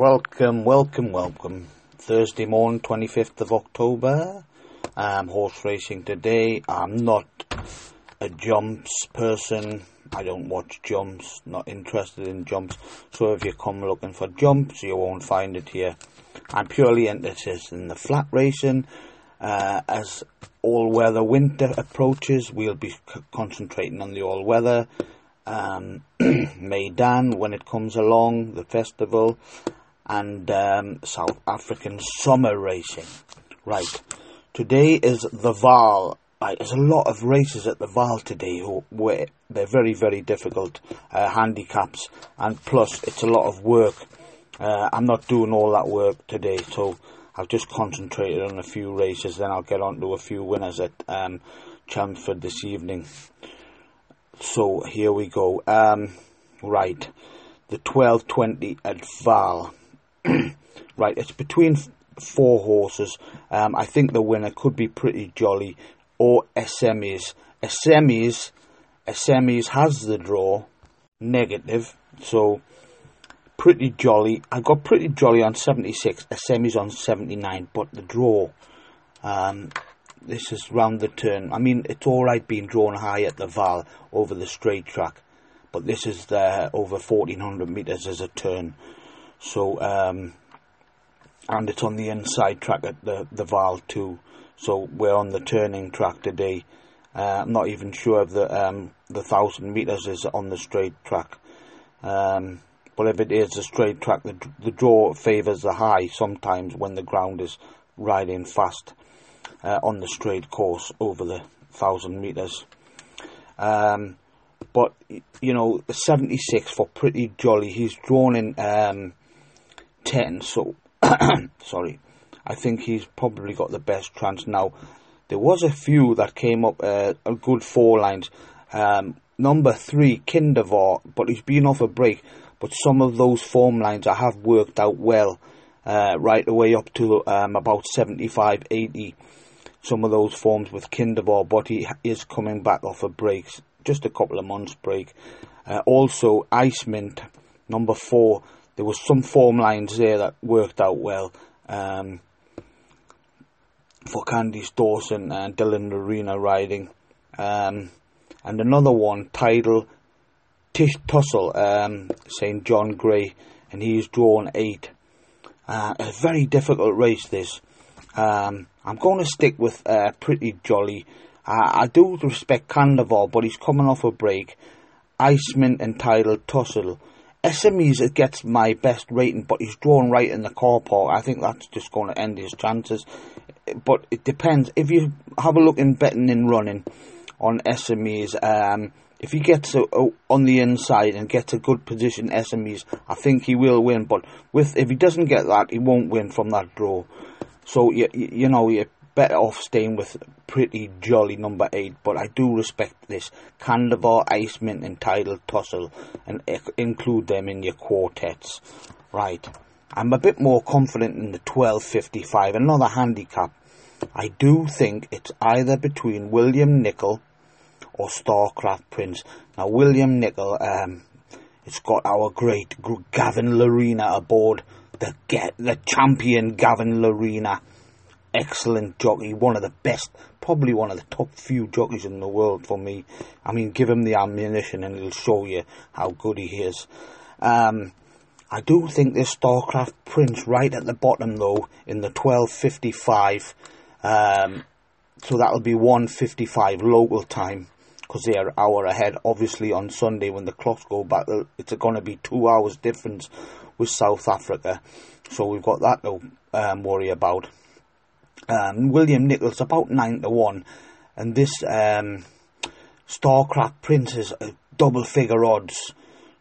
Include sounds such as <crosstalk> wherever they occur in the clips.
Welcome, welcome, welcome. Thursday morning, 25th of October. Um, horse racing today. I'm not a jumps person. I don't watch jumps, not interested in jumps. So if you come looking for jumps, you won't find it here. I'm purely interested in the flat racing. Uh, as all weather winter approaches, we'll be c- concentrating on the all weather. Um, <clears throat> Meydan when it comes along, the festival, and um, South African summer racing. Right, today is the Vaal. Right, there's a lot of races at the Vaal today who, where they're very, very difficult uh, handicaps, and plus it's a lot of work. Uh, I'm not doing all that work today, so I've just concentrated on a few races. Then I'll get on to a few winners at um, Chelmsford this evening. So here we go. Um, right, the 12:20 at Vaal. <clears throat> right, it's between four horses. Um, I think the winner could be pretty jolly or SMEs. SMEs, SMEs has the draw negative, so pretty jolly. I got pretty jolly on 76, SMEs on 79, but the draw. Um, this is round the turn. I mean, it's all right being drawn high at the Vaal over the straight track, but this is the over 1400 meters as a turn. So, um, and it's on the inside track at the the Vaal too. So we're on the turning track today. Uh, I'm not even sure if the um, the thousand meters is on the straight track. Um, but if it is a straight track, the, the draw favours the high sometimes when the ground is riding fast uh, on the straight course over the thousand meters. Um, but you know, the 76 for pretty jolly. He's drawn in um, 10, so <clears throat> sorry. I think he's probably got the best chance now. There was a few that came up uh, a good four lines. Um, number three, Kindervar, but he's been off a break. But some of those form lines I have worked out well, uh, right away up to um, about 75, 80 some of those forms with Kinderbar, but he is coming back off a break, just a couple of months break. Uh, also, Ice Mint, number four, there was some form lines there that worked out well um, for Candice Dawson and Dylan Arena riding. Um, and another one, Tidal Tish Tussle, um, St. John Gray, and he's drawn eight. Uh, a very difficult race, this. Um, I'm going to stick with uh, Pretty Jolly. I do respect Candival, but he's coming off a break. Iceman entitled Tussle. SMEs it gets my best rating, but he's drawn right in the car park. I think that's just going to end his chances. But it depends. If you have a look in betting and running on SMEs, um, if he gets a, a, on the inside and gets a good position, SMEs, I think he will win. But with if he doesn't get that, he won't win from that draw. So you you know you're better off staying with pretty jolly number eight. But I do respect this Candivar, Iceman, and Tidal Tussle, and include them in your quartets. Right. I'm a bit more confident in the 1255. Another handicap. I do think it's either between William Nicol or Starcraft Prince. Now William Nicol, um, it's got our great Gavin Lerena aboard the get the champion Gavin Lerena, excellent jockey, one of the best, probably one of the top few jockeys in the world for me. I mean, give him the ammunition and he'll show you how good he is. Um, I do think this Starcraft Prince right at the bottom though in the 1255. Um, so that'll be 155 local time because they are an hour ahead. Obviously on Sunday when the clocks go back, it's going to be two hours difference with South Africa. So we've got that to um, worry about. Um, William Nichols about nine to one, and this um, Starcraft Prince is double figure odds,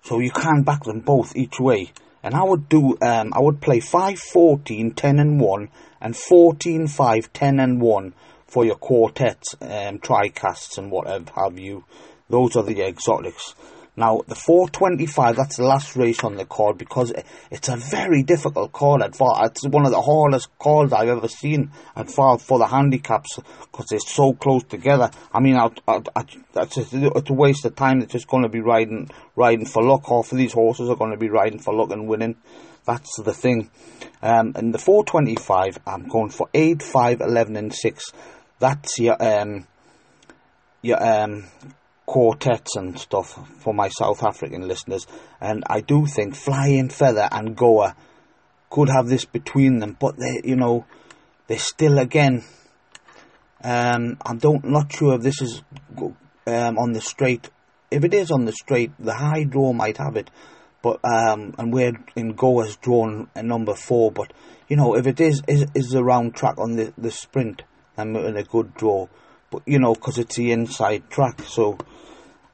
so you can back them both each way. And I would do, um, I would play 5, 14, 10 and 1, and 14, 5, 10 and 1 for your quartets, um, tricasts and whatever have you. Those are the exotics. Now, the 425, that's the last race on the card because it's a very difficult card. It's one of the hardest cards I've ever seen at Vaal for the handicaps because they're so close together. I mean, I, I, I, it's, a, it's a waste of time. They're just going to be riding riding for luck. Half of these horses are going to be riding for luck and winning. That's the thing. Um, and the 425, I'm going for 8, 5, 11, and 6. That's your um, your um, quartets and stuff for my South African listeners. And I do think Flying Feather and Goa could have this between them, but they, you know, they're still again. Um, I don't not sure if this is um, on the straight. If it is on the straight, the high draw might have it, but um, and we're in Goa's drawn a number four. But you know, if it is is is the round track on the the sprint, we're in a good draw. But you know, because it's the inside track, so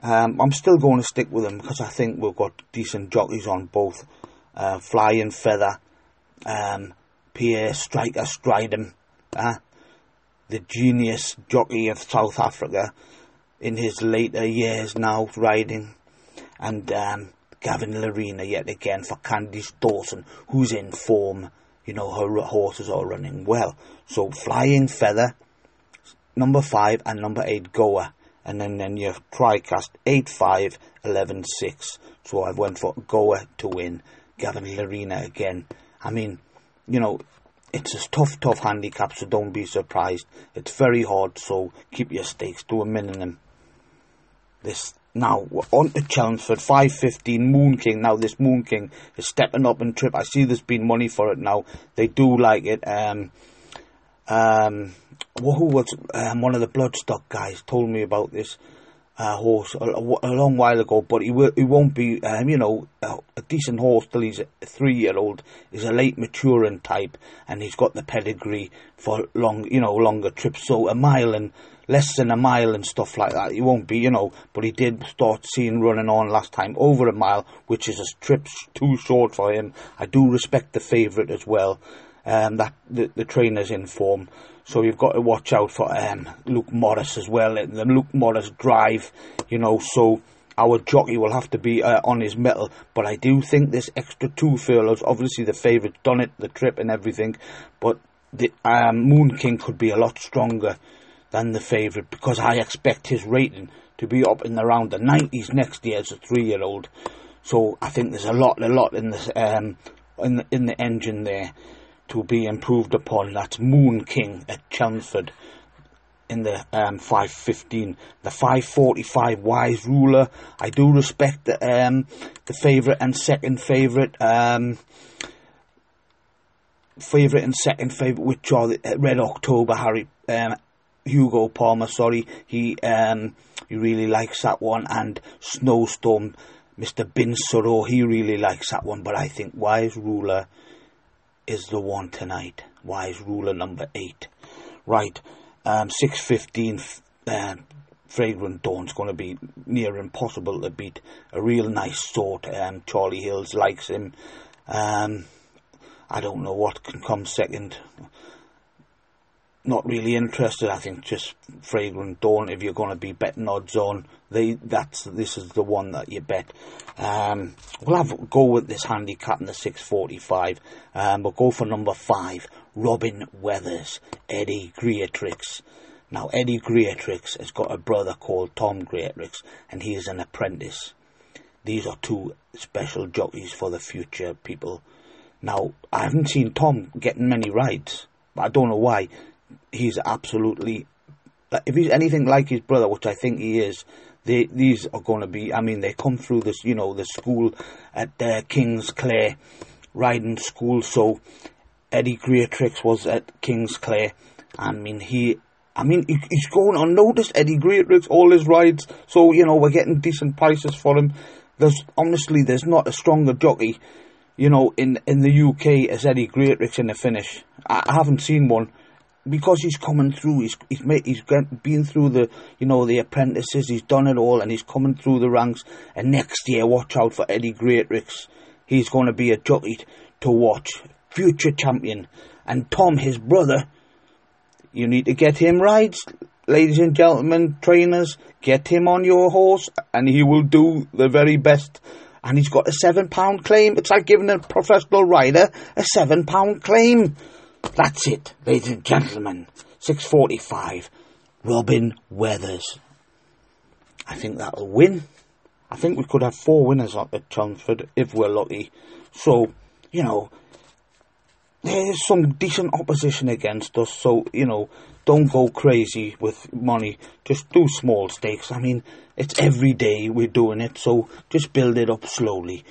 um, I'm still going to stick with them because I think we've got decent jockeys on both. Uh, Flying Feather, um, Piere Striker Strydom, uh, the genius jockey of South Africa in his later years now riding, and um, Gavin Lerena yet again for Candice Dawson, who's in form. You know, her horses are running well. So Flying Feather, number 5, and number 8 Goa. And then, then your TriCast 8 5 11 6. So I've went for Goa to win. Gavin Lerena again. I mean, you know, it's a tough, tough handicap, so don't be surprised. It's very hard, so keep your stakes to a minimum. This now we're on to Chelmsford, five fifteen Moon King. Now this Moon King is stepping up in trip. I see there's been money for it now. They do like it. Um, um, who was um, one of the Bloodstock guys told me about this uh, horse a, a, long while ago, but he will he won't be um, you know a, a, decent horse till he's three year old. He's a late maturing type, and he's got the pedigree for long you know longer trips. So a mile and less than a mile and stuff like that. He won't be, you know, but he did start seeing running on last time over a mile, which is a trip too short for him. I do respect the favourite as well. Um, that the, the trainer's in form, so you've got to watch out for um, Luke Morris as well. The Luke Morris drive, you know, so our jockey will have to be uh, on his mettle. But I do think this extra two furlongs, obviously the favourite's done it, the trip and everything, but the um, Moon King could be a lot stronger than the favourite because I expect his rating to be up in around the 90s next year as a three-year-old. So I think there's a lot, a lot in the um, in the, in the engine there to be improved upon. That's Moon King at Chelmsford in the um, 515. The 545 Wise Ruler. I do respect the um, the favourite and second favourite. Um, favourite and second favourite, which are the Red October, Harry um, Hugo Palmer, sorry, he um, he really likes that one, and Snowstorm, Mr. Bin Suroor, he really likes that one, but I think Wise Ruler is the one tonight. Wise Ruler number eight. Right, um, 615, uh, Fragrant Dawn's going to be near impossible to beat. A real nice sort. Um, Charlie Hills likes him. Um, I don't know what can come second not really interested. I think just Fragrant Dawn. If you're going to be betting odds on, they that's this is the one that you bet. Um, we'll have go with this handicap in the 645. Um, we'll go for number five, Robin Weathers, Eddie Greatrex. Now Eddie Greatrex has got a brother called Tom Greatrex, and he is an apprentice. These are two special jockeys for the future, people. Now I haven't seen Tom getting many rides. I don't know why he's absolutely. If he's anything like his brother, which I think he is, they, these are going to be. I mean, they come through this, you know, the school at uh, Kingsclere riding school. So Eddie Greatrex was at Kingsclere. I mean, he. I mean, he, he's going unnoticed. Eddie Greatrex, all his rides. So you know, we're getting decent prices for him. There's honestly, there's not a stronger jockey, you know, in in the UK as Eddie Greatrex in the finish. I, I haven't seen one because he's coming through, he's he's made, he's been through the you know the apprentices, he's done it all, and he's coming through the ranks. And next year, watch out for Eddie Greatrex. He's going to be a jockey to watch, future champion. And Tom, his brother, you need to get him rides, ladies and gentlemen, trainers. Get him on your horse, and he will do the very best. And he's got a seven pound claim. It's like giving a professional rider a seven pound claim. That's it, ladies and gentlemen. 6.45, Robin Weathers. I think that'll win. I think we could have four winners at Chelmsford if we're lucky. So, you know, there's some decent opposition against us, so, you know, don't go crazy with money. Just do small stakes. I mean, it's every day we're doing it, so just build it up slowly.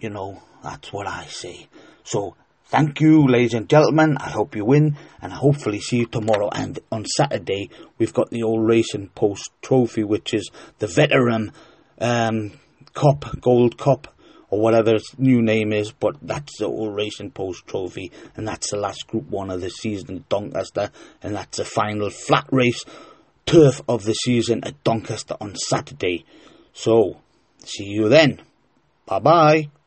You know, that's what I say. So, thank you, ladies and gentlemen. I hope you win, and I hopefully see you tomorrow. And on Saturday, we've got the old Racing Post Trophy, which is the veteran um, Cup, Gold Cup or whatever its new name is, but that's the old Racing Post Trophy, and that's the last Group 1 of the season at Doncaster, and that's the final flat race turf of the season at Doncaster on Saturday. So, see you then. Bye bye.